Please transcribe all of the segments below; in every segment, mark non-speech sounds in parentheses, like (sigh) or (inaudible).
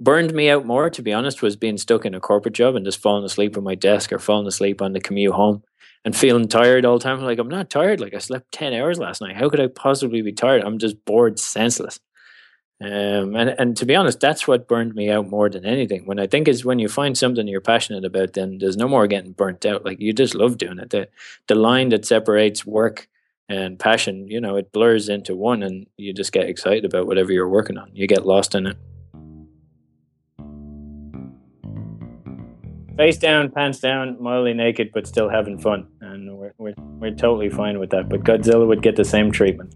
burned me out more, to be honest, was being stuck in a corporate job and just falling asleep on my desk or falling asleep on the commute home and feeling tired all the time. Like, I'm not tired. Like, I slept 10 hours last night. How could I possibly be tired? I'm just bored senseless. Um, and, and to be honest, that's what burned me out more than anything. When I think is when you find something you're passionate about, then there's no more getting burnt out. Like, you just love doing it. The, the line that separates work and passion, you know, it blurs into one and you just get excited about whatever you're working on. You get lost in it. Face down, pants down, mildly naked, but still having fun, and we're we're, we're totally fine with that. But Godzilla would get the same treatment.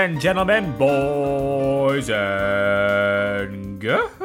And gentlemen, boys and girls.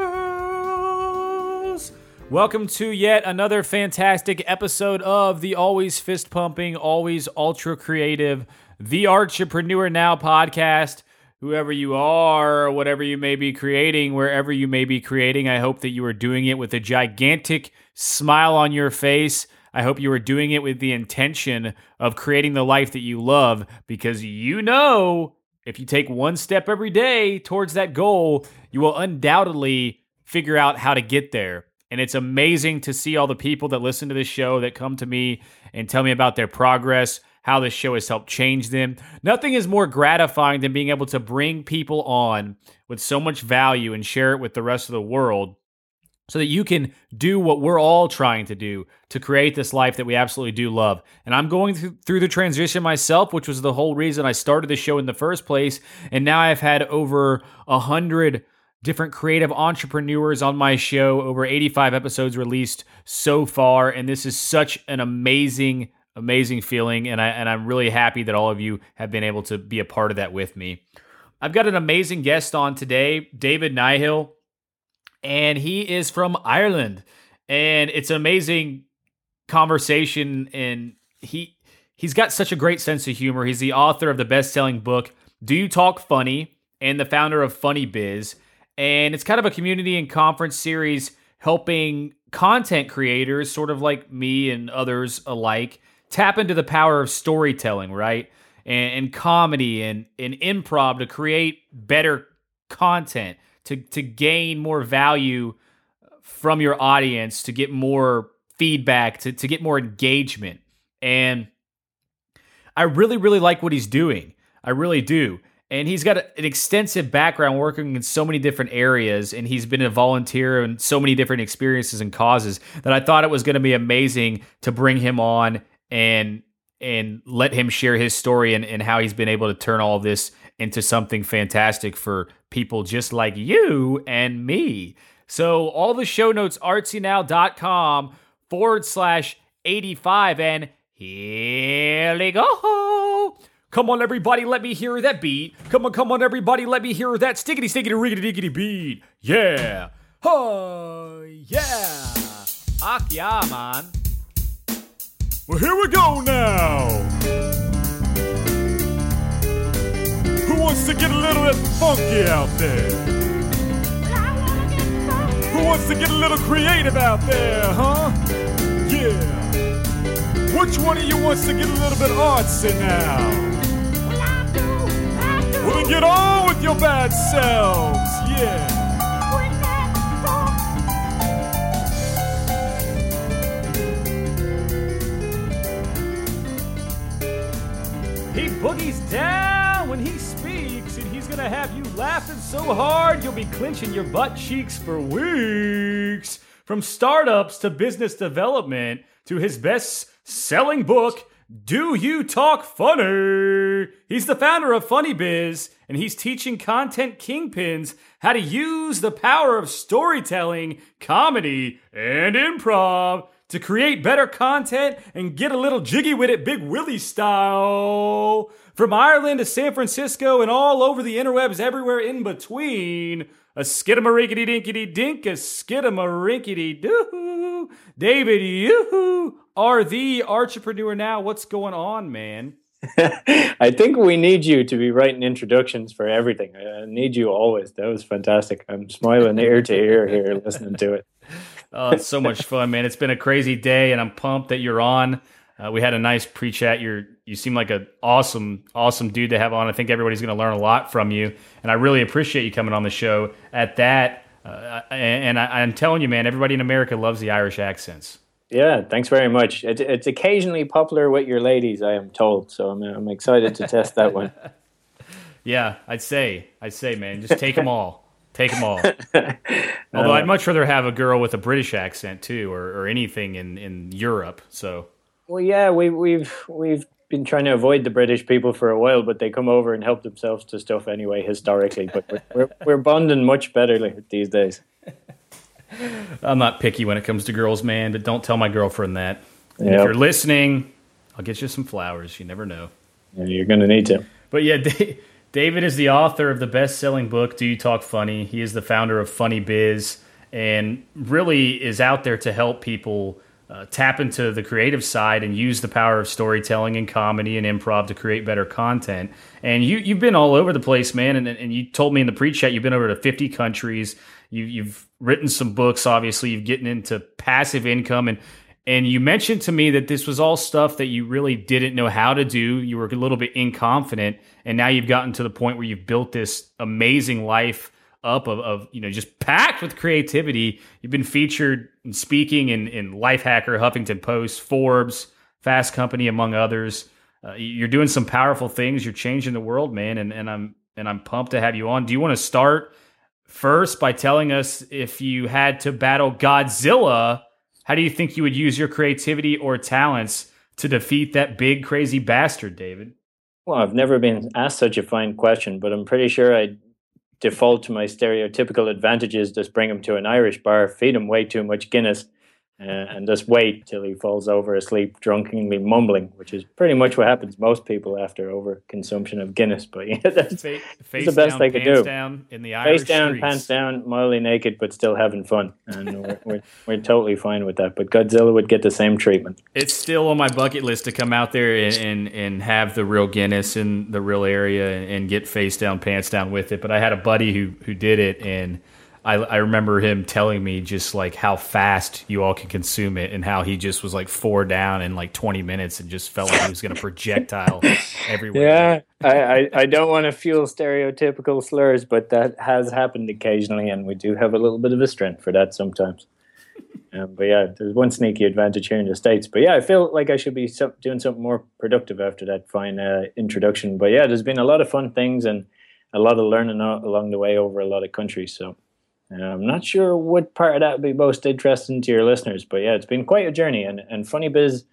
Welcome to yet another fantastic episode of the always fist pumping, always ultra creative, The Entrepreneur Now podcast. Whoever you are, whatever you may be creating, wherever you may be creating, I hope that you are doing it with a gigantic smile on your face. I hope you are doing it with the intention of creating the life that you love because you know if you take one step every day towards that goal, you will undoubtedly figure out how to get there. And it's amazing to see all the people that listen to this show that come to me and tell me about their progress, how this show has helped change them. Nothing is more gratifying than being able to bring people on with so much value and share it with the rest of the world so that you can do what we're all trying to do to create this life that we absolutely do love. And I'm going through the transition myself, which was the whole reason I started the show in the first place. And now I've had over a hundred different creative entrepreneurs on my show, over 85 episodes released so far. And this is such an amazing, amazing feeling. And I and I'm really happy that all of you have been able to be a part of that with me. I've got an amazing guest on today, David Nihill and he is from Ireland. And it's an amazing conversation and he he's got such a great sense of humor. He's the author of the best-selling book Do You Talk Funny and the founder of Funny Bizz. And it's kind of a community and conference series helping content creators, sort of like me and others alike, tap into the power of storytelling, right? And, and comedy and, and improv to create better content to to gain more value from your audience, to get more feedback, to to get more engagement. And I really really like what he's doing. I really do. And he's got an extensive background working in so many different areas, and he's been a volunteer in so many different experiences and causes that I thought it was going to be amazing to bring him on and and let him share his story and, and how he's been able to turn all this into something fantastic for people just like you and me. So all the show notes, artsynow.com forward slash 85. And here we go. Come on, everybody, let me hear that beat. Come on, come on, everybody, let me hear that stickety, stickety, riggity, diggity beat. Yeah. Oh, yeah. Ach, yeah, man. Well, here we go now. Wants to get a little bit funky out there? Who wants to get a little creative out there, huh? Yeah. Which one of you wants to get a little bit artsy now? Well, then get on with your bad selves. Yeah. He boogies down when he gonna have you laughing so hard you'll be clenching your butt cheeks for weeks. From startups to business development to his best selling book, Do You Talk Funny? He's the founder of Funny Bizz, and he's teaching content kingpins how to use the power of storytelling, comedy, and improv to create better content and get a little jiggy with it, Big Willie style. From Ireland to San Francisco and all over the interwebs, everywhere in between. A skidamarinkity dinkity dink, a skidamarinkity doo. David, you are the entrepreneur now. What's going on, man? (laughs) I think we need you to be writing introductions for everything. I need you always. That was fantastic. I'm smiling ear to ear here listening to it. (laughs) oh, it's so much fun, man. It's been a crazy day, and I'm pumped that you're on. Uh, we had a nice pre-chat. You're you seem like an awesome, awesome dude to have on. I think everybody's going to learn a lot from you, and I really appreciate you coming on the show. At that, uh, and, I, am telling you, man, everybody in America loves the Irish accents. Yeah, thanks very much. It, it's occasionally popular with your ladies, I am told. So I'm, I'm excited to test that one. (laughs) Yeah, I'd say, I'd say, man, just take them all. Take them all. (laughs) Although uh, I'd much rather have a girl with a British accent too, or, or anything in, in Europe. So well, yeah, we, we've we've been trying to avoid the British people for a while, but they come over and help themselves to stuff anyway historically. But we're we're, we're bonding much better these days. (laughs) I'm not picky when it comes to girls, man, but don't tell my girlfriend that. Yep. If you're listening, I'll get you some flowers. You never know. Yeah, you're going to need to. But yeah, (laughs) David is the author of the best-selling book "Do You Talk Funny." He is the founder of Funny Bizz, and really is out there to help people uh, tap into the creative side and use the power of storytelling and comedy and improv to create better content. And you you've been all over the place, man. And, and you told me in the pre-chat you've been over to 50 countries. You, you've written some books. Obviously, you've getting into passive income and. And you mentioned to me that this was all stuff that you really didn't know how to do. You were a little bit inconfident, and now you've gotten to the point where you've built this amazing life up of, of you know just packed with creativity. You've been featured in speaking in in Lifehacker, Huffington Post, Forbes, Fast Company, among others. Uh, you're doing some powerful things. You're changing the world, man, and and I'm and I'm pumped to have you on. Do you want to start first by telling us if you had to battle Godzilla? How do you think you would use your creativity or talents to defeat that big crazy bastard, David? Well, I've never been asked such a fine question, but I'm pretty sure I'd default to my stereotypical advantages, just bring him to an Irish bar, feed him way too much Guinness, Uh, and just wait till he falls over asleep, drunkenly mumbling, which is pretty much what happens most people after over consumption of Guinness. But (laughs) yeah, that's, face, that's the best down, they could do. Down in the Irish face down, streets. pants down, mildly naked, but still having fun, and we're, (laughs) we're, we're totally fine with that. But Godzilla would get the same treatment. It's still on my bucket list to come out there and and, and have the real Guinness in the real area and, and get face down, pants down with it. But I had a buddy who who did it and I, I remember him telling me just like how fast you all can consume it and how he just was like four down in like 20 minutes and just felt like he was going to projectile (laughs) everywhere. Yeah, I, I, I don't want to fuel stereotypical slurs, but that has happened occasionally, and we do have a little bit of a strength for that sometimes. Um, but yeah, there's one sneaky advantage here in the States. But yeah, I feel like I should be so, doing something more productive after that fine uh, introduction. But yeah, there's been a lot of fun things and a lot of learning along the way over a lot of countries. So uh, I'm not sure what part of that would be most interesting to your listeners, but yeah, it's been quite a journey. And, and Funny Bizz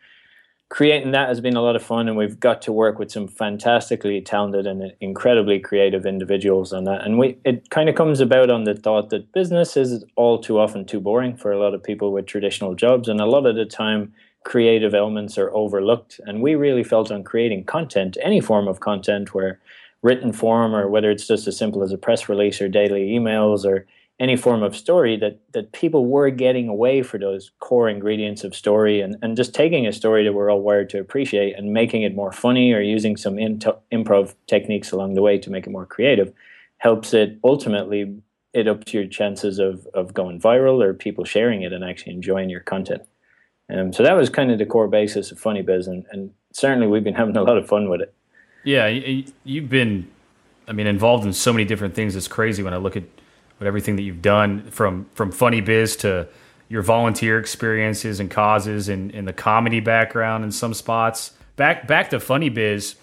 creating that has been a lot of fun, and we've got to work with some fantastically talented and incredibly creative individuals on that. And we it kind of comes about on the thought that business is all too often too boring for a lot of people with traditional jobs, and a lot of the time creative elements are overlooked. And we really felt on creating content, any form of content, where written form or whether it's just as simple as a press release or daily emails or any form of story that that people were getting away for those core ingredients of story and, and just taking a story that we're all wired to appreciate and making it more funny or using some improv techniques along the way to make it more creative helps it ultimately it ups your chances of of going viral or people sharing it and actually enjoying your content. Um, so that was kind of the core basis of Funny Bizz, and, and certainly we've been having a lot of fun with it. Yeah, you've been, I mean, involved in so many different things. It's crazy when I look at with everything that you've done from from Funny Bizz to your volunteer experiences and causes and, and the comedy background in some spots. Back back to Funny Bizz.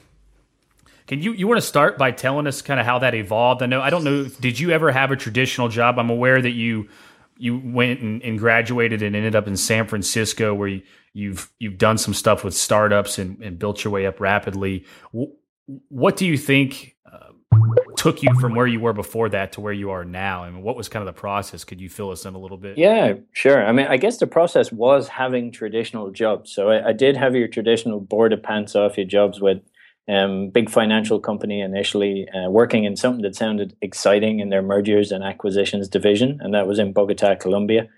Can you you want to start by telling us kind of how that evolved? I know I don't know. Did you ever have a traditional job? I'm aware that you you went and, and, graduated and ended up in San Francisco, where you, you've you've done some stuff with startups and, and built your way up rapidly. What do you think uh, took you from where you were before that to where you are now? I mean, what was kind of the process? Could you fill us in a little bit? Yeah, sure. I mean, I guess the process was having traditional jobs. So I, I did have your traditional bored of pants off your jobs with um, big financial company initially, uh, working in something that sounded exciting in their mergers and acquisitions division, and that was in Bogota, Colombia.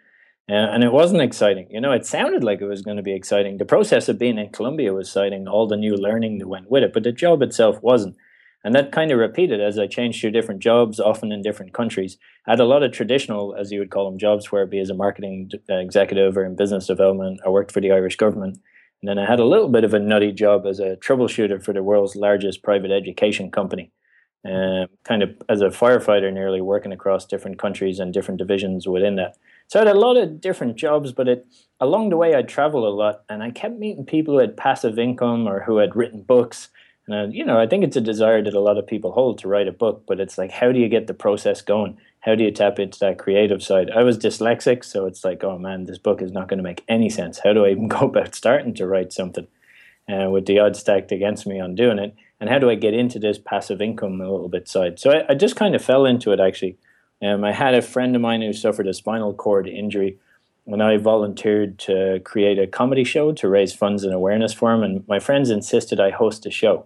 Uh, and it wasn't exciting. You know, it sounded like it was going to be exciting. The process of being in Colombia was exciting, all the new learning that went with it, but the job itself wasn't. And that kind of repeated as I changed to different jobs, often in different countries. I had a lot of traditional, as you would call them, jobs where, be as a marketing uh, executive or in business development, I worked for the Irish government. And then I had a little bit of a nutty job as a troubleshooter for the world's largest private education company. Um, kind of as a firefighter, nearly working across different countries and different divisions within that. So I had a lot of different jobs, but it along the way I'd travel a lot, and I kept meeting people who had passive income or who had written books. And I, you know, I think it's a desire that a lot of people hold to write a book, but it's like, how do you get the process going? how do you tap into that creative side? I was dyslexic, so it's like, oh man, this book is not going to make any sense. How do I even (laughs) go about starting to write something uh, with the odds stacked against me on doing it? And how do I get into this passive income a little bit side? So I, I just kind of fell into it actually. Um, I had a friend of mine who suffered a spinal cord injury when I volunteered to create a comedy show to raise funds and awareness for him. And my friends insisted I host a show.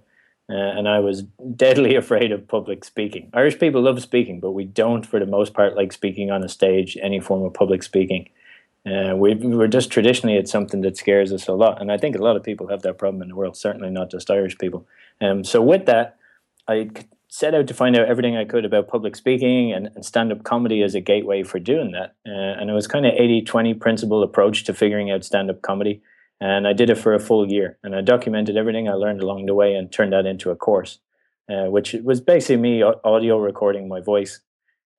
Uh, and I was deadly (laughs) afraid of public speaking. Irish people love speaking, but we don't, for the most part, like speaking on a stage, any form of public speaking. Uh, we, we're just traditionally, it's something that scares us a lot. And I think a lot of people have that problem in the world, certainly not just Irish people. Um, so, with that, I set out to find out everything I could about public speaking and, and stand up comedy as a gateway for doing that. Uh, and it was kind of 80 20 principle approach to figuring out stand up comedy. And I did it for a full year, and I documented everything I learned along the way and turned that into a course, uh, which was basically me audio recording my voice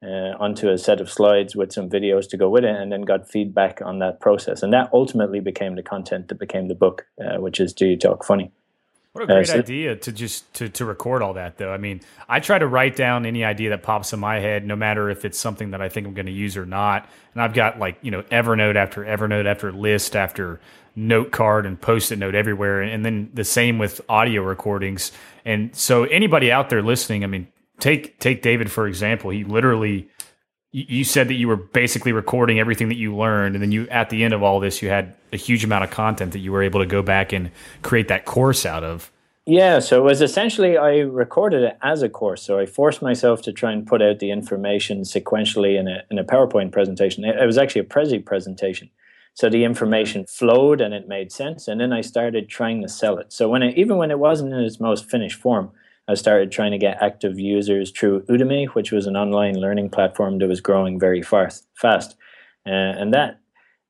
uh, onto a set of slides with some videos to go with it, and then got feedback on that process, and that ultimately became the content that became the book, uh, which is Do You Talk Funny. What a great uh, so, idea to just to, to record all that though. I mean, I try to write down any idea that pops in my head, no matter if it's something that I think I'm going to use or not. And I've got like, you know, Evernote after Evernote after list after note card and post it note everywhere. And then the same with audio recordings. And so anybody out there listening, I mean, take take David for example. He literally you said that you were basically recording everything that you learned and then you at the end of all this you had a huge amount of content that you were able to go back and create that course out of yeah so it was essentially i recorded it as a course so i forced myself to try and put out the information sequentially in a, in a powerpoint presentation it was actually a prezi presentation so the information flowed and it made sense. And then I started trying to sell it. So when it, even when it wasn't in its most finished form, I started trying to get active users through Udemy, which was an online learning platform that was growing very fast. fast. Uh, and that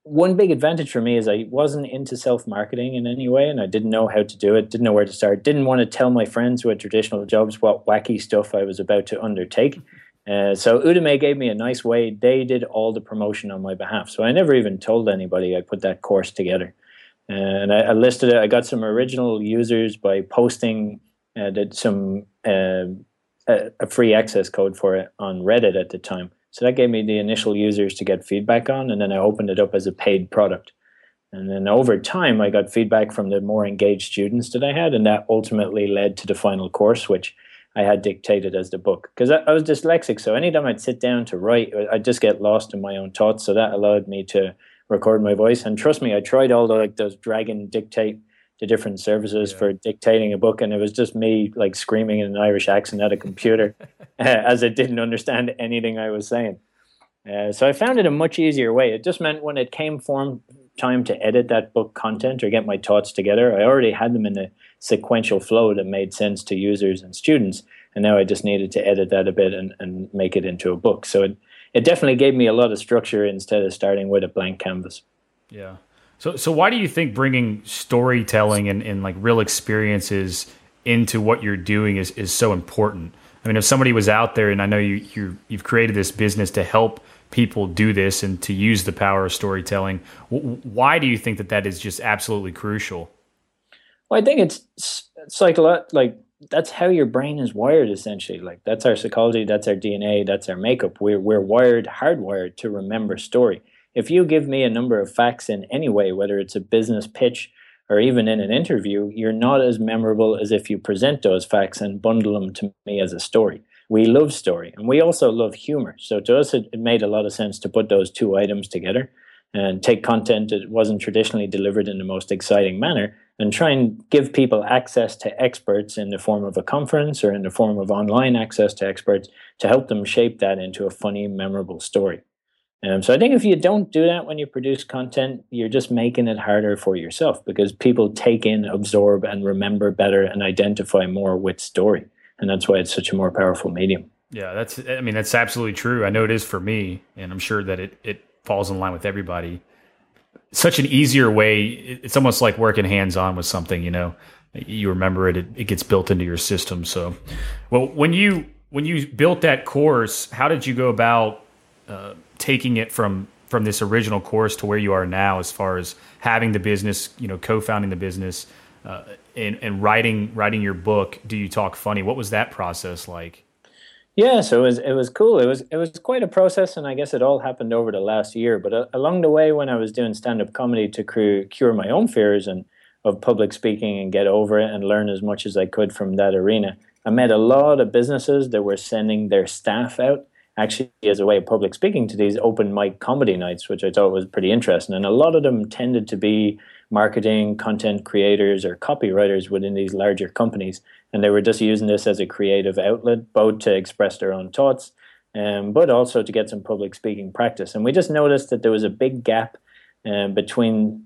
one big advantage for me is I wasn't into self marketing in any way, and I didn't know how to do it, didn't know where to start, didn't want to tell my friends who had traditional jobs what wacky stuff I was about to undertake. Uh, so Udemy gave me a nice way. They did all the promotion on my behalf. So I never even told anybody I put that course together. And I, I, listed it. I got some original users by posting uh, did some uh, a, free access code for it on Reddit at the time. So that gave me the initial users to get feedback on, and then I opened it up as a paid product. And then over time, I got feedback from the more engaged students that I had, and that ultimately led to the final course, which I had dictated as the book because I, I, was dyslexic. So anytime I'd sit down to write, I'd just get lost in my own thoughts. So that allowed me to record my voice. And trust me, I tried all the like those dragon dictate to different services yeah. for dictating a book, and it was just me like screaming in an Irish accent at a computer (laughs) (laughs) as I didn't understand anything I was saying. Uh, so I found it a much easier way. It just meant when it came form time to edit that book content or get my thoughts together, I already had them in a sequential flow that made sense to users and students. And now I just needed to edit that a bit and, and make it into a book. So it, it definitely gave me a lot of structure instead of starting with a blank canvas. Yeah. So, so why do you think bringing storytelling and, and like real experiences into what you're doing is, is so important? I mean, if somebody was out there, and I know you you you've created this business to help people do this and to use the power of storytelling, why do you think that that is just absolutely crucial? Well, I think it's like a lot like that's how your brain is wired essentially. Like that's our psychology, that's our DNA, that's our makeup. We're we're wired, hardwired to remember story. If you give me a number of facts in any way, whether it's a business pitch or even in an interview, you're not as memorable as if you present those facts and bundle them to me as a story. We love story and we also love humor. So to us, it, it made a lot of sense to put those two items together and take content that wasn't traditionally delivered in the most exciting manner and try and give people access to experts in the form of a conference or in the form of online access to experts to help them shape that into a funny, memorable story. Um, so I think if you don't do that when you produce content, you're just making it harder for yourself because people take in, absorb, and remember better and identify more with story. And that's why it's such a more powerful medium. Yeah, that's I mean that's absolutely true. I know it is for me, and I'm sure that it it falls in line with everybody such an easier way. It's almost like working hands on with something. You know, you remember it, it, it gets built into your system. So, well, when you when you built that course, how did you go about uh, taking it from from this original course to where you are now, as far as having the business, you know, co-founding the business, uh, and and writing writing your book? Do you talk funny? What was that process like? Yeah, so it was it was cool. It was it was quite a process, and I guess it all happened over the last year. But uh, along the way, when I was doing stand up comedy to cure my own fears and of public speaking and get over it and learn as much as I could from that arena, I met a lot of businesses that were sending their staff out actually as a way of public speaking to these open mic comedy nights, which I thought was pretty interesting. And a lot of them tended to be marketing, content creators, or copywriters within these larger companies. And they were just using this as a creative outlet, both to express their own thoughts, um, but also to get some public speaking practice. And we just noticed that there was a big gap um, between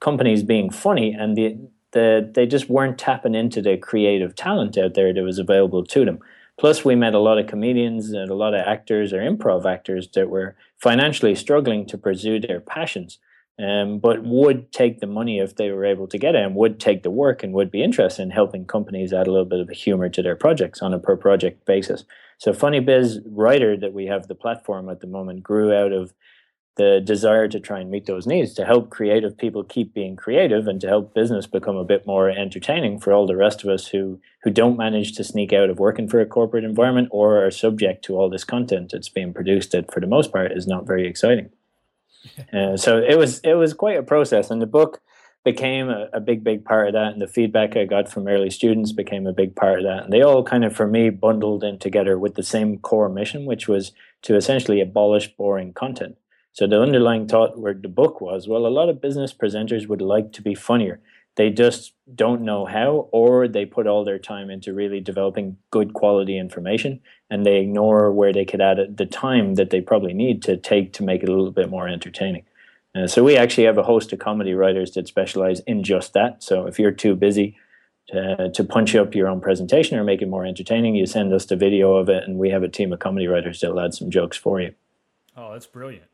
companies being funny and the, the they just weren't tapping into the creative talent out there that was available to them. Plus, we met a lot of comedians and a lot of actors or improv actors that were financially struggling to pursue their passions um, but would take the money if they were able to get it and would take the work and would be interested in helping companies add a little bit of humor to their projects on a per project basis. So Funny Bizz Writer that we have the platform at the moment grew out of the desire to try and meet those needs to help creative people keep being creative and to help business become a bit more entertaining for all the rest of us who who don't manage to sneak out of working for a corporate environment or are subject to all this content that's being produced that for the most part is not very exciting. (laughs) Uh, so it was it was quite a process, and the book became a, a, big big part of that. And the feedback I got from early students became a big part of that. And they all kind of, for me, bundled in together with the same core mission, which was to essentially abolish boring content. So the underlying thought where the book was, well, a lot of business presenters would like to be funnier. They just don't know how or they put all their time into really developing good quality information and they ignore where they could add the time that they probably need to take to make it a little bit more entertaining. Uh, so we actually have a host of comedy writers that specialize in just that. So if you're too busy to, to punch up your own presentation or make it more entertaining you send us the video of it and we have a team of comedy writers that'll add some jokes for you. Oh that's brilliant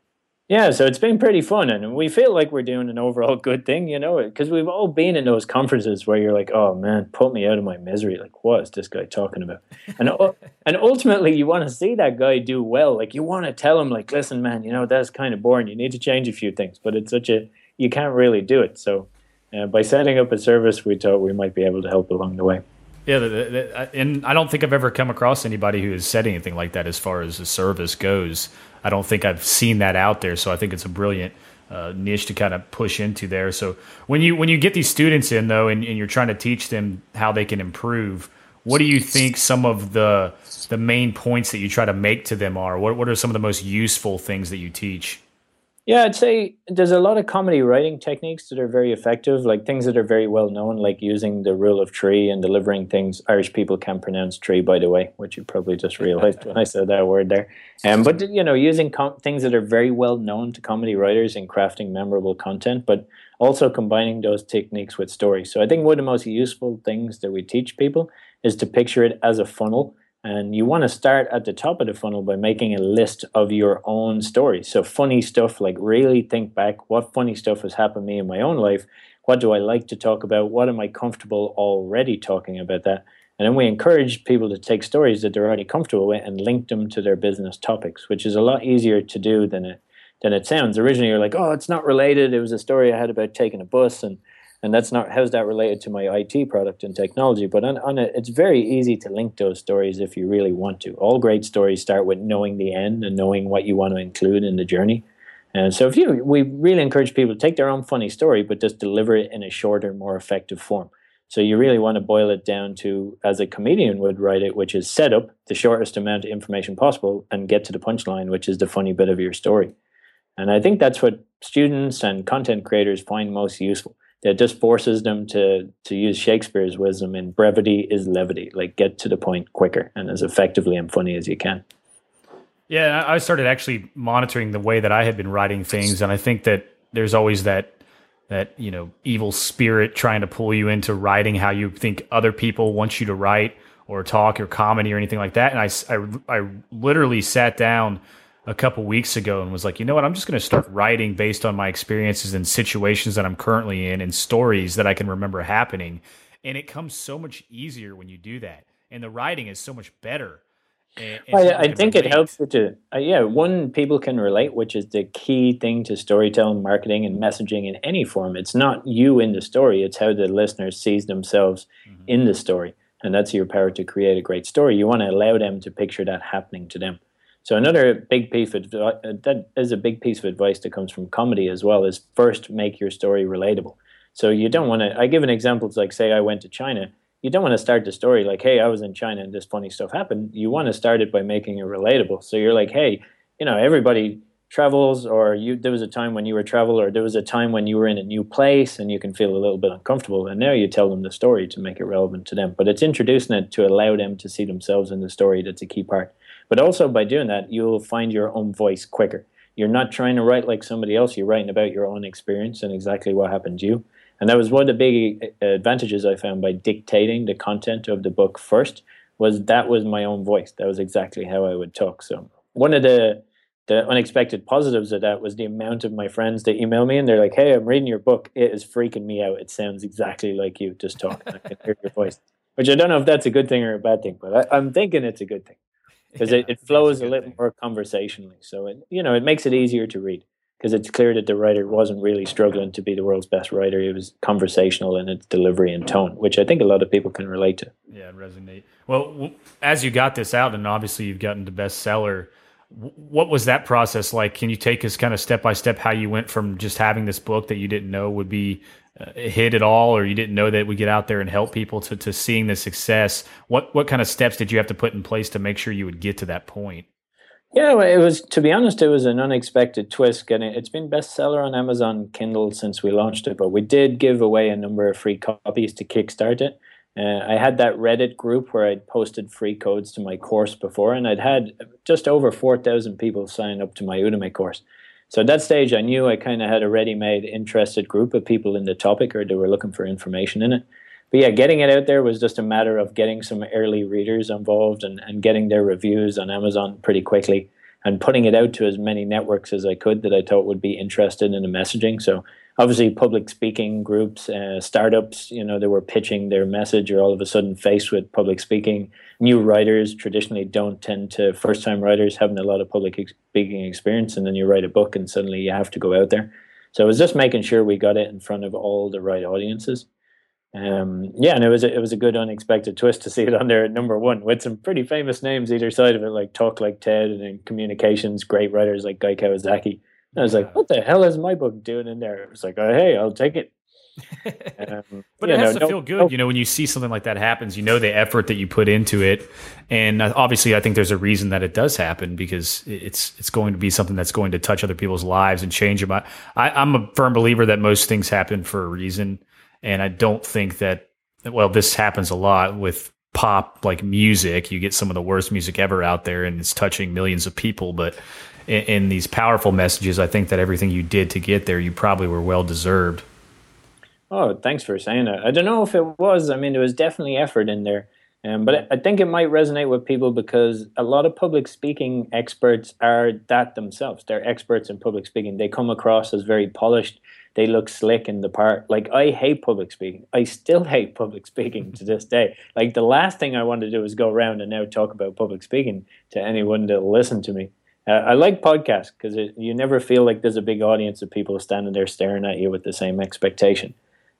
yeah, so it's been pretty fun, and we feel like we're doing an overall (laughs) good thing, you know, because we've all been in those conferences where you're like, "Oh man, put me out of my misery." Like, what is this guy talking about? And (laughs) and ultimately, you want to see that guy do well. Like, you want to tell him, like, "Listen, man, you know that's kind of boring. You need to change a few things." But it's such a you can't really do it. So, uh, by setting up a service, we thought we might be able to help along the way. Yeah, the, the, and I don't think I've ever come across anybody who has said anything like that as far as the service goes. I don't think I've seen that out there, so I think it's a brilliant uh, niche to kind of push into there. So when you when you get these students in though, and, and you're trying to teach them how they can improve, what do you think some of the the main points that you try to make to them are? What what are some of the most useful things that you teach? Yeah, I'd say there's a lot of comedy writing techniques that are very effective, like things that are very well known, like using the rule of tree and delivering things. Irish people can't pronounce tree, by the way, which you probably just (laughs) realized when I said that word there. Um, but you know, using com- things that are very well known to comedy writers in crafting memorable content, but also combining those techniques with stories. So I think one of the most useful things that we teach people is to picture it as a funnel and you want to start at the top of the funnel by making a list of your own stories. So, funny stuff like really think back what funny stuff has happened to me in my own life. What do I like to talk about? What am I comfortable already talking about that? And then we encourage people to take stories that they're already comfortable with and link them to their business topics, which is a lot easier to do than it than it sounds. Originally, you're like, oh, it's not related. It was a story I had about taking a bus, and and that's not how's that related to my IT product and technology. But on, on a, it's very easy to link those stories if you really want to. All great stories start with knowing the end and knowing what you want to include in the journey. And so, if you, we really encourage people to take their own funny story, but just deliver it in a shorter, more effective form. So you really want to boil it down to, as a comedian would write it, which is set up the shortest amount of information possible and get to the punchline, which is the funny bit of your story. And I think that's what students and content creators find most useful. That just forces them to to use Shakespeare's wisdom in brevity is levity, like get to the point quicker and as effectively and funny as you can. Yeah, I started actually monitoring the way that I had been writing things, and I think that there's always that that you know evil spirit trying to pull you into writing how you think other people want you to write or talk or comedy or anything like that. And I I, I literally sat down a couple weeks ago and was like, you know what, I'm just going to start writing based on my experiences and situations that I'm currently in and stories that I can remember happening. And it comes so much easier when you do that. And the writing is so much better. And, I, I think relate. it helps to, uh, yeah, one, people can relate, which is the key thing to storytelling, marketing, and messaging in any form. It's not you in the story, it's how the listener sees themselves mm-hmm. in the story. And that's your power to create a great story. You want to allow them to picture that happening to them. So another big piece of uh, that is a big piece of advice that comes from comedy as well is first make your story relatable. So you don't want to. I give an example. It's like say I went to China. You don't want to start the story like, "Hey, I was in China and this funny stuff happened." You want to start it by making it relatable. So you're like, "Hey, you know, everybody travels, or you there was a time when you were travel, or there was a time when you were in a new place and you can feel a little bit uncomfortable." And now you tell them the story to make it relevant to them. But it's introducing it to allow them to see themselves in the story. That's a key part. But also by doing that, you'll find your own voice quicker. You're not trying to write like somebody else. You're writing about your own experience and exactly what happened to you. And that was one of the big uh, advantages I found by dictating the content of the book first. Was that was my own voice. That was exactly how I would talk. So one of the the unexpected positives of that was the amount of my friends that email me and they're like, "Hey, I'm reading your book. It is freaking me out. It sounds exactly like you. Just talk. I can hear your voice." Which I don't know if that's a good thing or a bad thing, but I, I'm thinking it's a good thing because yeah, it, it flows a little thing. more conversationally. So it you know it makes it easier to read because it's clear that the writer wasn't really struggling to be the world's best writer. It was conversational in its delivery and tone, which I think a lot of people can relate to. Yeah, resonate. Well, as you got this out, and obviously you've gotten to bestseller. What was that process like? Can you take us kind of step by step how you went from just having this book that you didn't know would be hit at all, or you didn't know that we get out there and help people to, to seeing the success? What what kind of steps did you have to put in place to make sure you would get to that point? Yeah, it was to be honest, it was an unexpected twist. Getting it's been bestseller on Amazon Kindle since we launched it, but we did give away a number of free copies to kickstart it. Uh, I had that Reddit group where I'd posted free codes to my course before, and I'd had just over four thousand people sign up to my Udemy course. So at that stage, I knew I kind of had a ready-made, interested group of people in the topic, or they were looking for information in it. But yeah, getting it out there was just a matter of getting some early readers involved and, and getting their reviews on Amazon pretty quickly and putting it out to as many networks as I could that I thought would be interested in the messaging. So obviously public speaking groups, uh, startups, you know, they were pitching their message or all of a sudden faced with public speaking. New writers traditionally don't tend to, first time writers having a lot of public speaking experience, and then you write a book and suddenly you have to go out there. So it was just making sure we got it in front of all the right audiences. Um, yeah, and it was a, it was a good unexpected twist to see it on there at number one with some pretty famous names either side of it, like Talk Like TED and in communications, great writers like Guy Kawasaki. I was like, what the hell is my book doing in there? It was like, oh, hey, I'll take it. Um, but it has know, to feel good, you know, when you see something like that happens. You know the effort that you put into it, and uh, obviously, I think there's a reason that it does happen because it's it's going to be something that's going to touch other people's lives and change them. I, I'm a firm believer that most things happen for a reason, and I don't think that. Well, this happens a lot with pop like music. You get some of the worst music ever out there, and it's touching millions of people, but in, in these powerful messages, I think that everything you did to get there, you probably were well deserved. Oh, thanks for saying that. I don't know if it was. I mean, there was definitely effort in there. Um, but I think it might resonate with people because a lot of public speaking experts are that themselves. They're experts in public speaking. They come across as very polished. They look slick in the part. Like, I hate public speaking. I still (laughs) hate public speaking to this day. Like, the last thing I want to do is go around and now talk about public speaking to anyone that'll listen to me. Uh, I like podcasts because you never feel like there's a big audience of people standing there staring at you with the same expectation.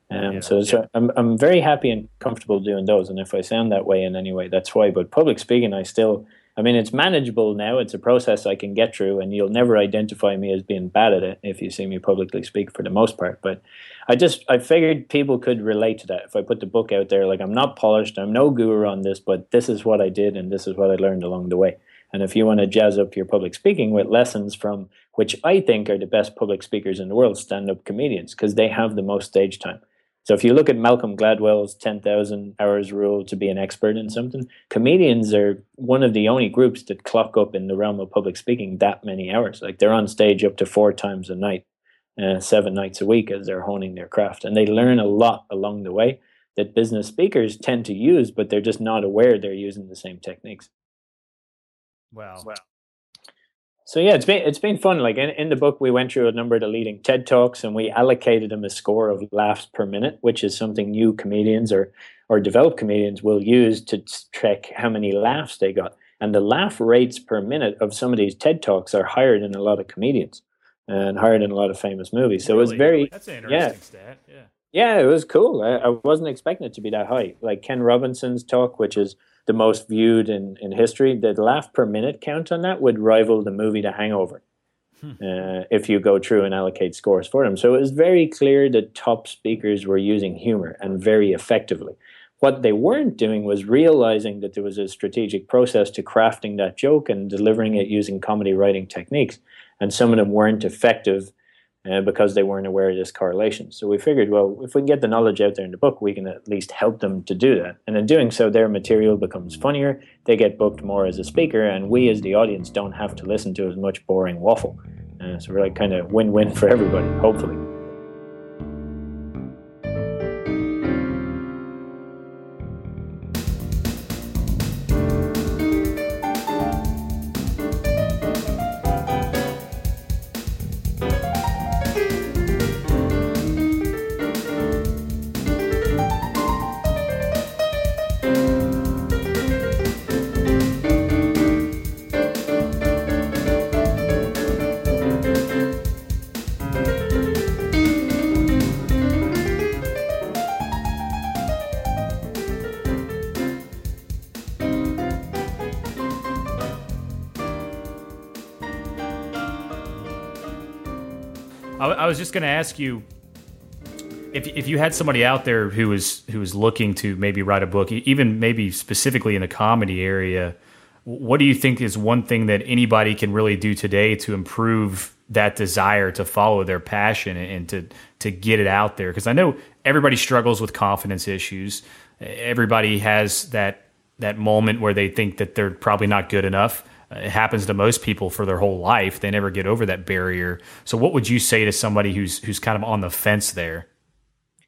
Um, yeah, so, so I'm I'm very happy and comfortable doing those. And if I sound that way in any way, that's why. But public speaking, I still, I mean, it's manageable now. It's a process I can get through, and you'll never identify me as being bad at it if you see me publicly speak for the most part. But I just I figured people could relate to that if I put the book out there. Like I'm not polished, I'm no guru on this, but this is what I did, and this is what I learned along the way. And if you want to jazz up your public speaking with lessons from which I think are the best public speakers in the world, stand up comedians, because they have the most stage time. So if you look at Malcolm Gladwell's 10,000 hours rule to be an expert in something, comedians are one of the only groups that clock up in the realm of public speaking that many hours. Like they're on stage up to four times a night, uh, seven nights a week as they're honing their craft. And they learn a lot along the way that business speakers tend to use, but they're just not aware they're using the same techniques. Wow. wow so yeah, it's been it's been fun. Like in, in the book, we went through a number of the leading TED talks, and we allocated them a score of laughs per minute, which is something new comedians or or developed comedians will use to check how many laughs they got. And the laugh rates per minute of some of these TED talks are higher than a lot of comedians and higher than a lot of famous movies. So really? it was very that's an interesting yeah, stat. Yeah. Yeah, it was cool. I, I wasn't expecting it to be that high. Like Ken Robinson's talk, which is the most viewed in, in history, the laugh per minute count on that would rival the movie The Hangover. Hmm. Uh, if you go through and allocate scores for them. So it was very clear that top speakers were using humor and very effectively. What they weren't doing was realizing that there was a strategic process to crafting that joke and delivering it using comedy writing techniques. And some of them weren't effective uh, because they weren't aware of this correlation. So we figured, well, if we can get the knowledge out there in the book, we can at least help them to do that. And in doing so, their material becomes funnier, they get booked more as a speaker, and we as the audience don't have to listen to as much boring waffle. Uh, so we're like kind of win win for everybody, hopefully. Was just going to ask you if if you had somebody out there who was who was looking to maybe write a book, even maybe specifically in the comedy area, what do you think is one thing that anybody can really do today to improve that desire to follow their passion and to to get it out there? Because I know everybody struggles with confidence issues. Everybody has that that moment where they think that they're probably not good enough it happens to most people for their whole life. They never get over that barrier. So, what would you say to somebody who's who's kind of on the fence there?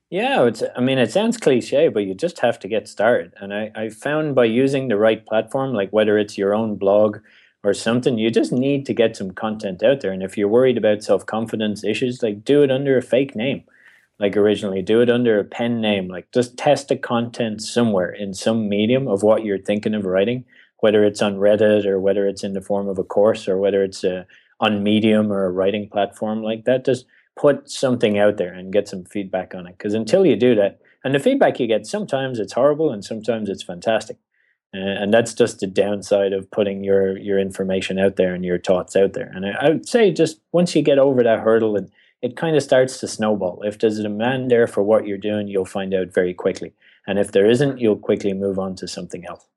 Yeah, it's. I mean, it sounds cliche, but you just have to get started. And I, I found by using the right platform, like whether it's your own blog or something, you just need to get some content out there. And if you're worried about self confidence issues, like do it under a fake name, like originally, do it under a pen name. Like just test the content somewhere in some medium of what you're thinking of writing whether it's on Reddit or whether it's in the form of a course or whether it's a, on Medium or a writing platform like that, just put something out there and get some feedback on it. Because until you do that, and the feedback you get, sometimes it's horrible and sometimes it's fantastic. Uh, and that's just the downside of putting your your information out there and your thoughts out there. And I, I would say just once you get over that hurdle, it, it kind of starts to snowball. If there's a demand there for what you're doing, you'll find out very quickly. And if there isn't, you'll quickly move on to something else.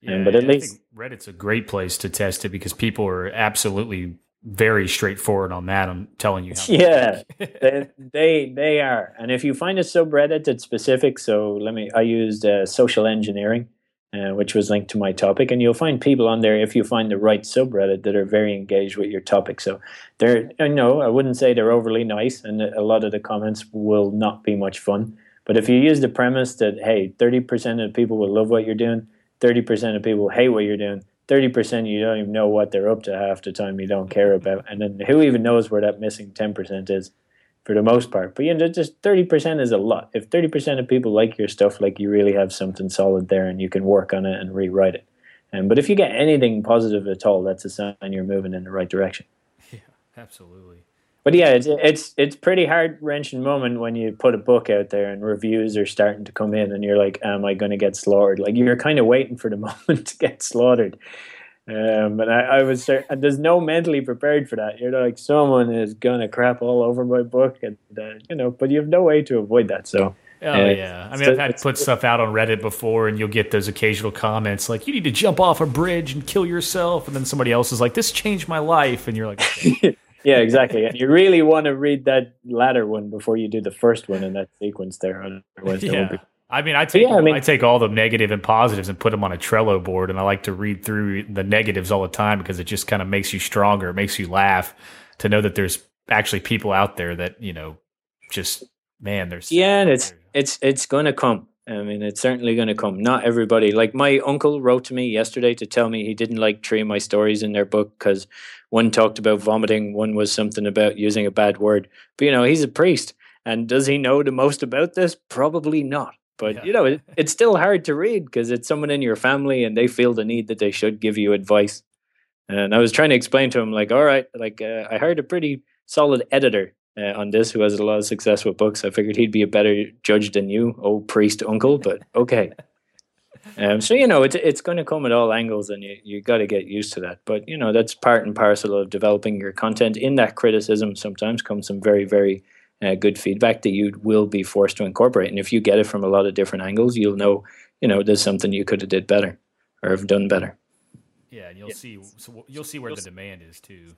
Yeah, and, but at least Reddit's a great place to test it because people are absolutely very straightforward on that. I'm telling you. yeah, (laughs) they, they, they are. And if you find a subreddit that's specific, so let me. I used uh, social engineering, uh, which was linked to my topic, and you'll find people on there if you find the right subreddit that are very engaged with your topic. So they're. know I wouldn't say they're overly nice, and a lot of the comments will not be much fun. But if you use the premise that hey, thirty percent of people will love what you're doing 30% of people hate what you're doing. 30% you don't even know what they're up to half the time. You don't care about and then who even knows where that missing 10% is for the most part. But you know just 30% is a lot. If 30% of people like your stuff like you really have something solid there and you can work on it and rewrite it. Um, but if you get anything positive at all that's a sign you're moving in the right direction. Yeah absolutely but yeah, it's it's it's pretty heart wrenching moment when you put a book out there and reviews are starting to come in, and you're like, "Am I going to get slaughtered?" Like you're kind of waiting for the (laughs) moment to get slaughtered. Um, and I, I was and there's no mentally prepared for that. You're like, someone is gonna crap all over my book, and uh, you know, but you have no way to avoid that. So. Oh uh, yeah, I mean, I've had to put stuff out on Reddit before, and you'll get those occasional comments like, "You need to jump off a bridge and kill yourself," and then somebody else is like, "This changed my life," and you're like, okay. (laughs) "Yeah, exactly." And you really want to read that latter one before you do the first one in that sequence there, otherwise yeah. I mean, I take yeah, I, mean, I take all the negative and positives and put them on a Trello board, and I like to read through the negatives all the time because it just kind of makes you stronger. It makes you laugh to know that there's actually people out there that you know just man. There's yeah, and it's it's it's going to come. I mean, it's certainly going to come. Not everybody. Like my uncle wrote to me yesterday to tell me he didn't like three of my stories in their book because one talked about vomiting, one was something about using a bad word. But you know, he's a priest, and does he know the most about this? Probably not. But yeah. you know, it, it's still hard to read because it's someone in your family and they feel the need that they should give you advice. And I was trying to explain to him, like, all right, like uh, I hired a pretty solid editor uh, on this who has a lot of success with books. I figured he'd be a better judge than you, old priest uncle. But (laughs) okay. um, so you know, it's it's going to come at all angles, and you you got to get used to that. But you know, that's part and parcel of developing your content. In that criticism, sometimes comes some very very uh, good feedback that you will be forced to incorporate. And if you get it from a lot of different angles, you'll know, you know, there's something you could have did better or have done better. Yeah, and you'll yeah. see. So you'll see where the demand is too.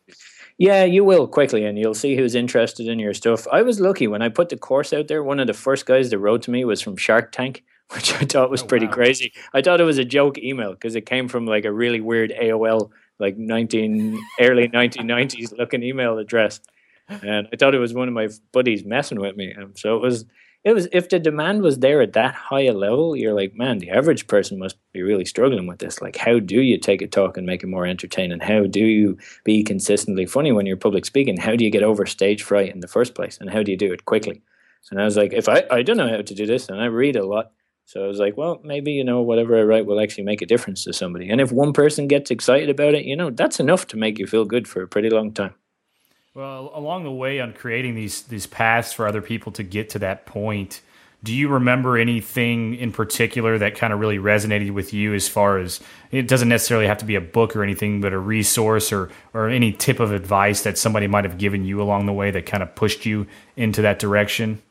Yeah, you will quickly, and you'll see who's interested in your stuff. I was lucky when I put the course out there. One of the first guys that wrote to me was from Shark Tank, (laughs) which I thought was oh, pretty wow. crazy. I thought it was a joke email because it came from like a really weird AOL, like nineteen (laughs) early nineteen nineties looking email address and I thought it was one of my buddies messing with me. Um, so it was, it was. If the demand was there at that high a level, you're like, man, the average person must be really struggling with this. Like, how do you take a talk and make it more entertaining? How do you be consistently funny when you're public speaking? How do you get over stage fright in the first place? And how do you do it quickly? And I was like, if I, I don't know how to do this, and I read a lot. So I was like, well, maybe, you know, whatever I write will actually make a difference to somebody. And if one person gets excited about it, you know, that's enough to make you feel good for a pretty long time. Well, along the way on creating these these paths for other people to get to that point, do you remember anything in particular that kind of really resonated with you as far as it doesn't necessarily have to be a book or anything, but a resource or or any tip of advice that somebody might have given you along the way that kind of pushed you into that direction?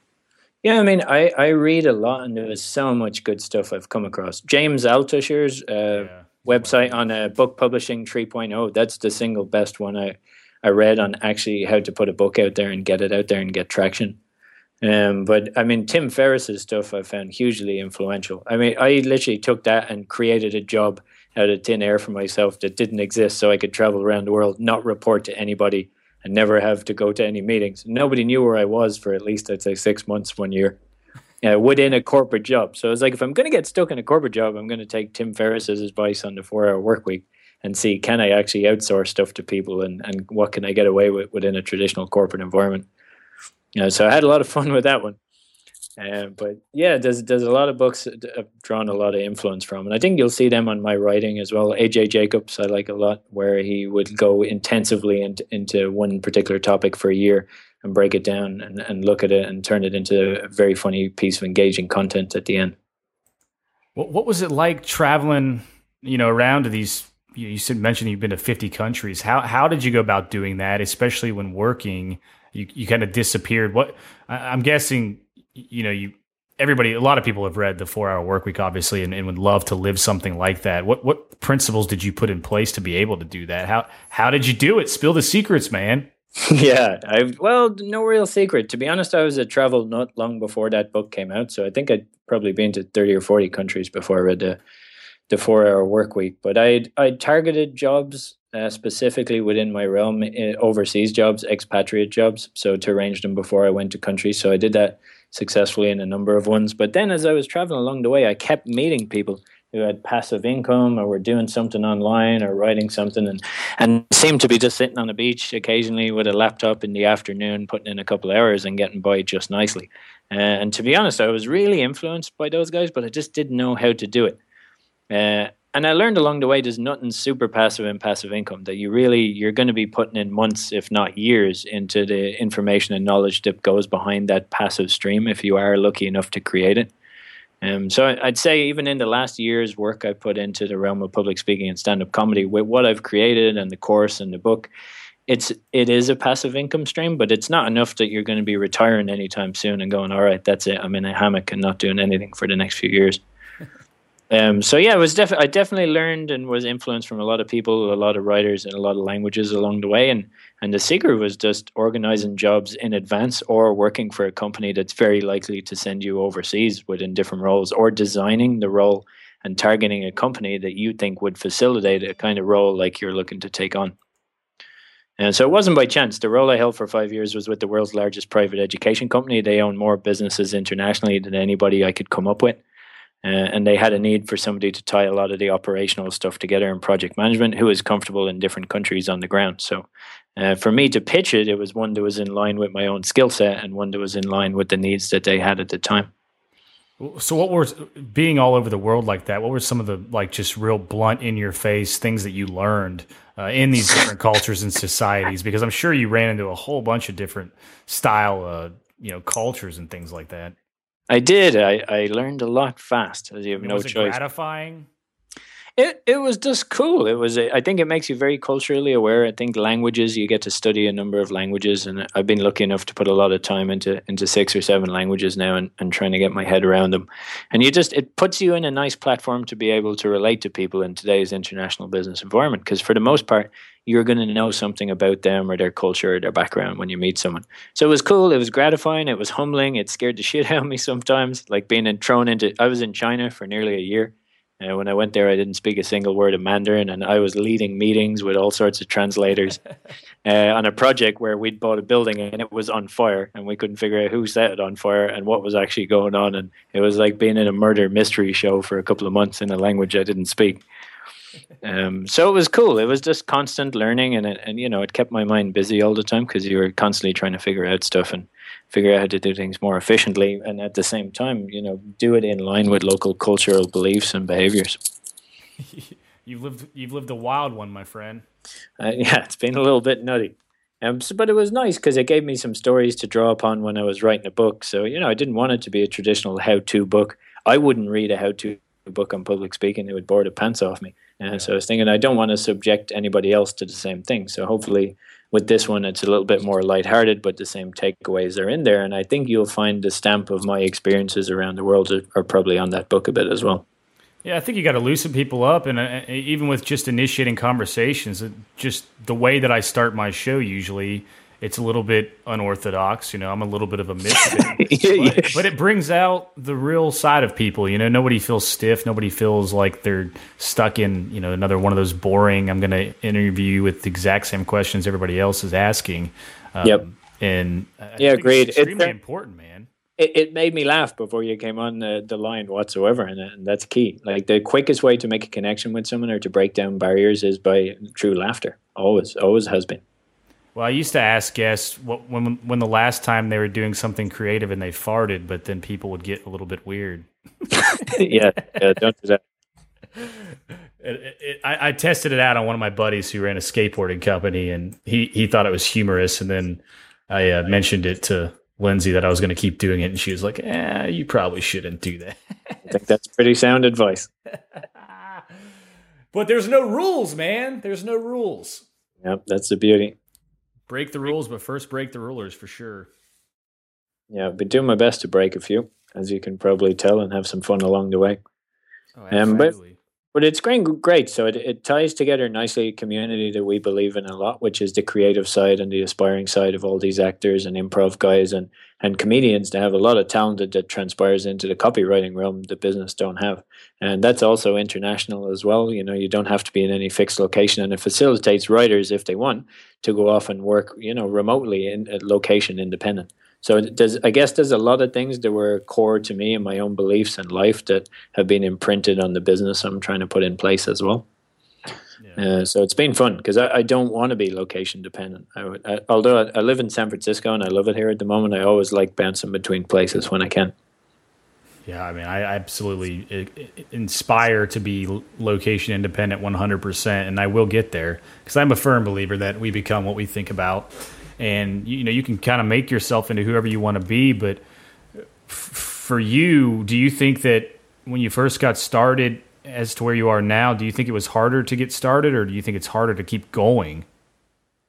Yeah, I mean, I, I read a lot, and there is so much good stuff I've come across. James Altucher's uh, yeah. website on uh, book publishing 3.0, that's the single best one I, I read on actually how to put a book out there and get it out there and get traction. Um, but I mean, Tim Ferriss's stuff I found hugely influential. I mean, I literally took that and created a job out of thin air for myself that didn't exist, so I could travel around the world, not report to anybody, and never have to go to any meetings. Nobody knew where I was for at least I'd say six months, one year, uh, within a corporate job. So it's like if I'm going to get stuck in a corporate job, I'm going to take Tim Ferriss's advice on the four-hour work week and see can I actually outsource stuff to people and, and what can I get away with within a traditional corporate environment. You know, so I had a lot of (laughs) fun with that one. Uh, but yeah, there's there's a lot of books I've drawn a lot of influence from, and I think you'll see them on my writing as well. AJ Jacobs, I like a lot, where he would go intensively into, into one particular topic for a year and break it down and, and look at it and turn it into a very funny piece of engaging content at the end. What what was it like traveling, you know, around to these you, mentioned you've been to 50 countries. How how did you go about doing that, especially when working? You you kind of disappeared. What I, am guessing, you know, you everybody, a lot of people have read the Four Hour Work Week, obviously, and, and would love to live something like that. What what principles did you put in place to be able to do that? How how did you do it? Spill the secrets, man. (laughs) yeah, I well, no real secret. To be honest, I was a travel not long before that book came out, so I think I'd probably been to thirty or forty countries before I read the the four hour work week. But I I targeted jobs uh, specifically within my realm, uh, overseas jobs, expatriate jobs, so to arrange them before I went to country. So I did that successfully in a number of ones. But then as I was traveling along the way, I kept meeting people who had passive income or were doing something online or writing something and, and seemed to be just sitting on a beach occasionally with a laptop in the afternoon, putting in a couple hours and getting by just nicely. And to be honest, I was really influenced by those guys, but I just didn't know how to do it. Uh, and I learned along the way there's nothing super passive in passive income that you really you're going to be putting in months, if not years, into the information and knowledge that goes behind that passive stream if you are lucky enough to create it. Um, so I'd say even in the last year's work I put into the realm of public speaking and stand-up comedy, with what I've created and the course and the book, it's it is a passive income stream, but it's not enough that you're going to be retiring anytime soon and going, all right, that's it, I'm in a hammock and not doing anything for the next few years. Um, so yeah, it was I definitely learned and was influenced from a lot of people, a lot of writers, and a lot of languages along the way. And and the secret was just organizing jobs in advance, or working for a company that's very likely to send you overseas within different roles, or designing the role and targeting a company that you think would facilitate a kind of role like you're looking to take on. And so it wasn't by chance. The role I held for five years was with the world's largest private education company. They own more businesses internationally than anybody I could come up with. Uh, and they had a need for somebody to tie a lot of the operational stuff together in project management who is comfortable in different countries on the ground. So, uh, for me to pitch it, it was one that was in line with my own skill set and one that was in line with the needs that they had at the time. So, what were being all over the world like that? What were some of the like just real blunt in your face things that you learned uh, in these different (laughs) cultures and societies? Because I'm sure you ran into a whole bunch of different style, uh, you know, cultures and things like that. I did. I, I learned a lot fast, as you have no was it choice. Gratifying. It it was just cool. It was. I think it makes you very culturally aware. I think languages you get to study a number of languages, and I've been lucky enough to put a lot of time into into six or seven languages now, and, and trying to get my head around them. And you just it puts you in a nice platform to be able to relate to people in today's international business environment. Because for the most part, you're going to know something about them or their culture or their background when you meet someone. So it was cool. It was gratifying. It was humbling. It scared the (laughs) shit out of me sometimes, like being in, thrown into. I was in China for nearly a year. And when I went there, I didn't speak a single word of Mandarin, and I was leading meetings with all sorts of translators (laughs) uh, on a project where we'd bought a building and it was on fire, and we couldn't figure out who set it on fire and what was actually going on. And it was like being in a murder mystery show for a couple of months in a language I didn't speak. Um, so it was cool. It was just constant learning, and it, and you know it kept my mind busy all the time because you were constantly trying to figure out stuff and figure out how to do things more efficiently, and at the same time, you know, do it in line with local cultural beliefs and behaviors. (laughs) you've lived you've lived a wild one, my friend. Uh, (laughs) yeah, it's been a little bit nutty. Um, so, but it was nice because it gave me some stories to draw upon when I was writing a book. So, you know, I didn't want it to be a traditional how-to book. I wouldn't read a how-to book on public speaking; it would bore the pants off me. And yeah. so I was thinking, I don't want to subject anybody else to the same thing. So hopefully, with this one, it's a little bit more lighthearted, but the same takeaways are in there. And I think you'll find the stamp of my experiences around the world are, are probably on that book a bit as well. Yeah, I think you got to loosen people up, and uh, even with just initiating conversations, just the way that I start my show usually it's a little bit unorthodox. You know, I'm a little bit of a (laughs) misfit, yeah, but, but, it brings out the real side of people. You know, nobody feels stiff. Nobody feels like they're stuck in you know another one of those boring. I'm going to interview you with the exact same questions everybody else is asking. Um, yep. And I yeah, agreed. It's extremely it's, important, man. It, it made me laugh before you came on the, the line whatsoever, and, and that's key. Like the quickest way to make a connection with someone or to break down barriers is by true laughter. Always, always has been. Well, I used to ask guests what, when when the last time they were doing something creative and they farted, but then people would get a little bit weird. (laughs) yeah, yeah, don't do that. It, it, I, I, tested it out on one of my buddies who ran a skateboarding company, and he he thought it was humorous. And then I uh, mentioned it to Lindsay that I was going to keep doing it, and she was like, "Eh, you probably shouldn't do that." I think that's pretty sound advice. (laughs) but there's no rules, man. There's no rules. Yep, that's the beauty break the rules, but first break the rulers for sure. Yeah, I've been doing my best to break a few, as you can probably tell, and have some fun along the way. Oh, absolutely. Um, but it's great, great. So it, it ties together nicely a community that we believe in a lot, which is the creative side and the aspiring side of all these actors and improv guys and, and comedians to have a lot of talent that, that transpires into the copywriting realm that business don't have. And that's also international as well. You know, you don't have to be in any fixed location and it facilitates writers if they want to go off and work, you know, remotely in location independent. So there's, I guess there's a lot of things that were core to me and my own beliefs and life that have been imprinted on the business I'm trying to put in place as well. Yeah. Uh, so it's been fun because I, I, don't want to be location dependent. I would, I, although I, I, live in San Francisco and I love it here at the moment, I always like bouncing between places when I can. Yeah, I mean, I absolutely inspire to be location independent 100%, and I will get there because I'm a firm believer that we become what we think about. And, you know, you can kind of make yourself into whoever you want to be, but f- for you, do you think that when you first got started as to where you are now, do you think it was harder to get started or do you think it's harder to keep going?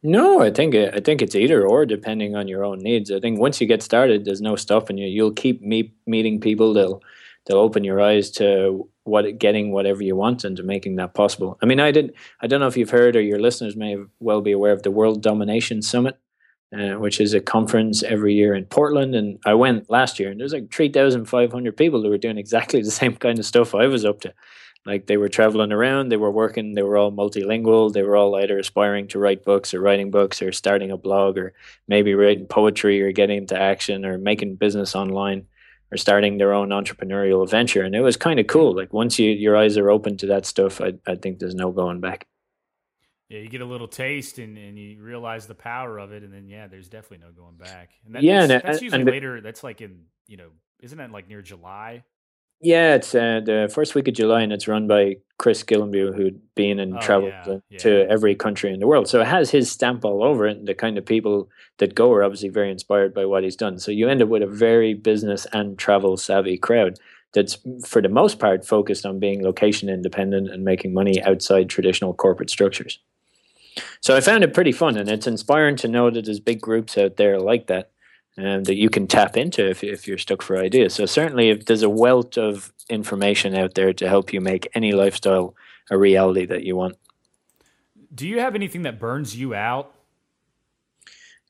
No, I think I think it's either or depending on your own needs. I think once you get started, there's no stopping you. You'll keep meet, meeting people. They'll they'll open your eyes to what getting whatever you want and to making that possible. I mean, I didn't. I don't know if you've heard or your listeners may well be aware of the World Domination Summit, uh, which is a conference every year in Portland. And I went last year, and there's like three thousand five hundred people who were doing exactly (laughs) the same kind of stuff I was up to. Like they were traveling around, they were working, they were all multilingual, they were all either aspiring to write books or writing books or starting a blog or maybe writing poetry or getting into action or making business online or starting their own entrepreneurial venture. And it was kind of cool. Like once you your eyes are open to that stuff, I, I think there's no going back. Yeah, you get a little taste and, and you realize the power of it, and then yeah, there's definitely no going back. And that, yeah, that's, that's usually and later. That's like in you know, isn't that like near July? Yeah, it's uh, the first week of July, and it's run by Chris Guillebeau, who'd been and oh, traveled yeah, to, yeah. to, every country in the world. So it has his stamp all over it, and the kind of people that go are obviously very inspired by what he's done. So you end up with a very business and travel savvy crowd that's, for the most part, focused on being location independent and making money outside traditional corporate structures. So I found it pretty fun, and it's inspiring to know that there's big groups out there like that um, that you can tap into if, if you're stuck for ideas. So certainly, if there's a wealth of information out there to help you make any lifestyle a reality that you want. Do you have anything that burns you out?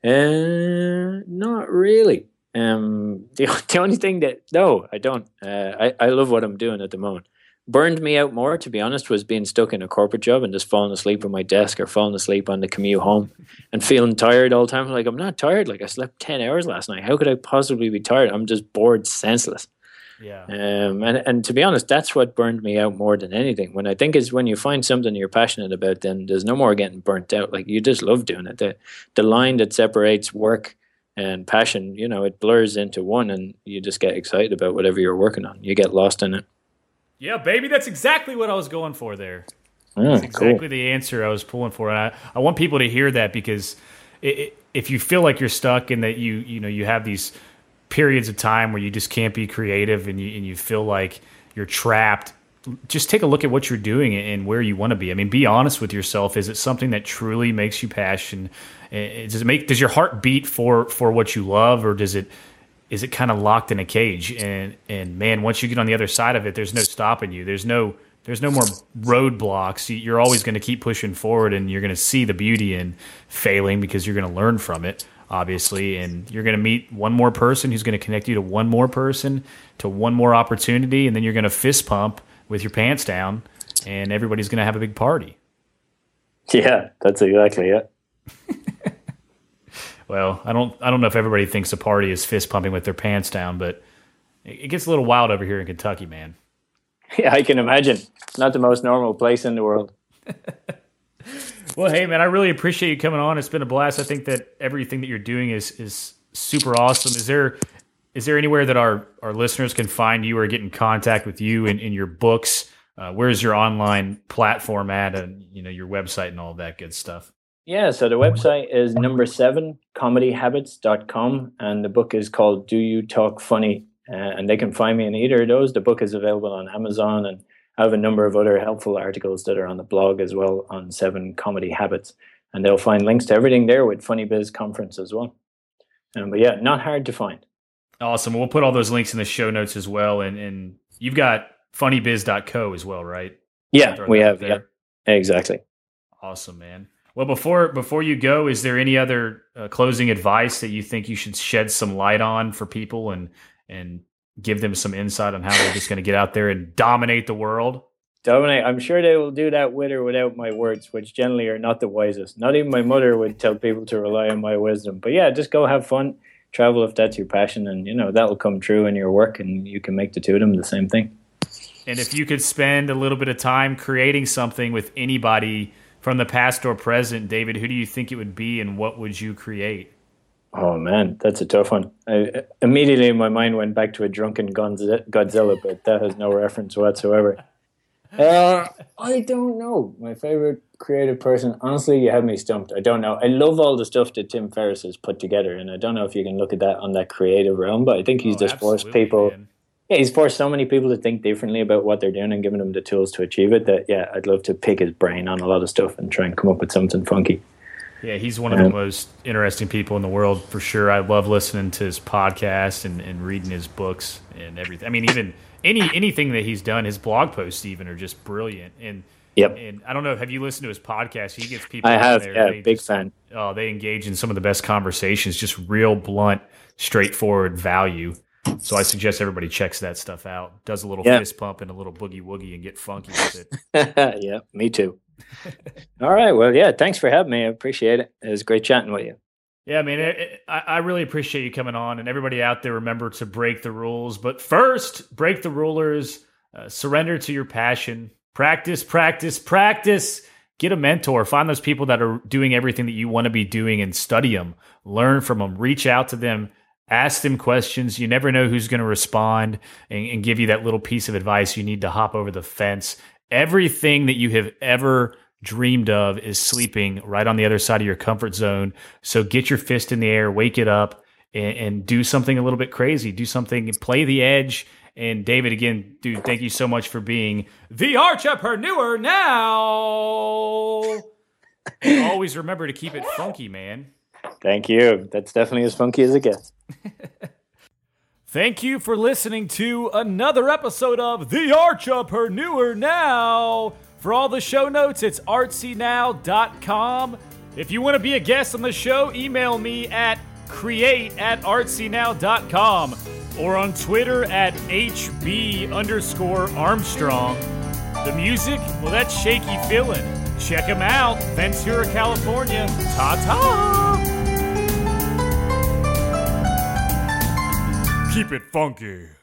Uh, not really. Um, (laughs) the, the only thing that no, I don't. Uh, I I love what I'm doing at the moment burned me out more, to be honest, was being stuck in a corporate job and just falling asleep at my desk or falling asleep on the commute home (laughs) and feeling tired all the time. Like, I'm not tired. Like, I slept 10 hours last night. How could I possibly be tired? I'm just bored senseless. Yeah. Um, and, and to be honest, that's what burned me out more than anything. When I think is when you find something you're passionate about, then there's no more getting burnt out. Like, you just love doing it. The, the line that separates work and passion, you know, it blurs into one and you just get excited about whatever you're working on. You get lost in it. Yeah, baby, that's exactly what I was going for there. Mm, that's exactly cool. the answer I was pulling for, and I, I want people to hear that because it, it, if you feel like you're stuck and that you you know you have these periods of time where you just can't be creative and you and you feel like you're trapped, just take a look at what you're doing and where you want to be. I mean, be honest with yourself. Is it something that truly makes you passion? Does it make does your heart beat for for what you love, or does it is it kind of locked in a cage and and man once you get on the other side of it there's no stopping you. There's no there's no more roadblocks. You're always going to keep pushing forward and you're going to see the beauty in failing because you're going to learn from it obviously. And you're going to meet one more person who's going to connect you to one more person to one more opportunity and then you're going to fist pump with your pants down and everybody's going to have a big party. Yeah that's exactly it (laughs) well, I don't I don't know if everybody thinks a party is fist pumping with their pants down, but it gets a little wild over here in Kentucky, man. (laughs) Yeah, I can imagine. It's Not the most normal place in the world. (laughs) well, hey man, I really appreciate you coming on. It's been a blast. I think that everything that you're doing is is super awesome. Is there is there anywhere that our our listeners can find you or get in contact with you in, in your books? Uh, where's your online platform at and you know your website and all that good stuff? Yeah, so the website is number seven comedyhabits.com and the book is called Do You Talk Funny? Uh, and they can find me in either of those. The book is available on Amazon and I have a number of other helpful articles that are on the blog as well on seven comedy habits. And they'll find links to everything there with Funny Bizz Conference as well. Um, but yeah, not hard to find. Awesome. We'll put all those links in the show notes as well. And, and you've got funnybizz.co as well, right? Yeah, we have. Yeah, exactly. Awesome, man. Well, before before you go, is there any other uh, closing advice that you think you should shed some light on for people and and give them some insight on how they're just going to get out there and dominate the world? Dominate. I'm sure they will do that with or without my words, which generally are not the wisest. Not even my mother would tell people to rely on my wisdom. But yeah, just go have fun, travel if that's your passion, and you know that'll come true in your work, and you can make the two of them the same thing. And if you could spend a little bit of time creating something with anybody from the past or present, David, who do you think it would be and what would you create? Oh man, that's a tough one. I, immediately, my mind went back to a drunken Godzilla, but that has no reference whatsoever. (laughs) Uh, I don't know. My favorite creative person. Honestly, you have me stumped. I don't know. I love all the stuff that Tim Ferriss has put together, and I don't know if you can look at that on that creative realm. But I think he's oh, just forced people. Man. Yeah, he's forced so many people to think differently about what they're doing and giving them the tools to achieve it. That yeah, I'd love to pick his brain on a lot of stuff and try and come up with something funky. Yeah, he's one of the um, most interesting people in the world for sure. I love listening to his podcast and, and reading his books and everything. I mean, even any anything that he's done, his blog posts even are just brilliant. And Yep. And I don't know, have you listened to his podcast? He gets people. I have. There, yeah, big just, fan. Oh, they engage in some of the best conversations. Just real blunt, straightforward value. So I suggest everybody checks that stuff out. Does a little fist pump and a little boogie woogie and get funky with it. (laughs) yeah, me too. (laughs) All right. Well, yeah. Thanks for having me. I appreciate it. It was great chatting with you. Yeah, I mean, it, it, I, I really appreciate you coming on, and everybody out there, remember to break the rules. But first, break the rulers. Uh, surrender to your passion. Practice, practice, practice. Get a mentor. Find those people that are doing everything that you want to be doing, and study them. Learn from them. Reach out to them. Ask them questions. You never know who's going to respond and, and give you that little piece of advice you need to hop over the fence. Everything that you have ever dreamed of is sleeping right on the other side of your comfort zone. So get your fist in the air, wake it up, and, and do something a little bit crazy. Do something, play the edge. And David, again, dude, thank you so much for being the entrepreneur now. (laughs) always remember to keep it funky, man. Thank you. That's definitely as funky as it gets. (laughs) Thank you for listening to another episode of The Archpreneur Now. For all the show notes, it's artsynow.com. If you want to be a guest on the show, email me at create at artsynow.com or on Twitter at HB underscore Armstrong. The music, well, that's Shaky Feeling. Check them out, Ventura, California. Ta ta! Keep it funky.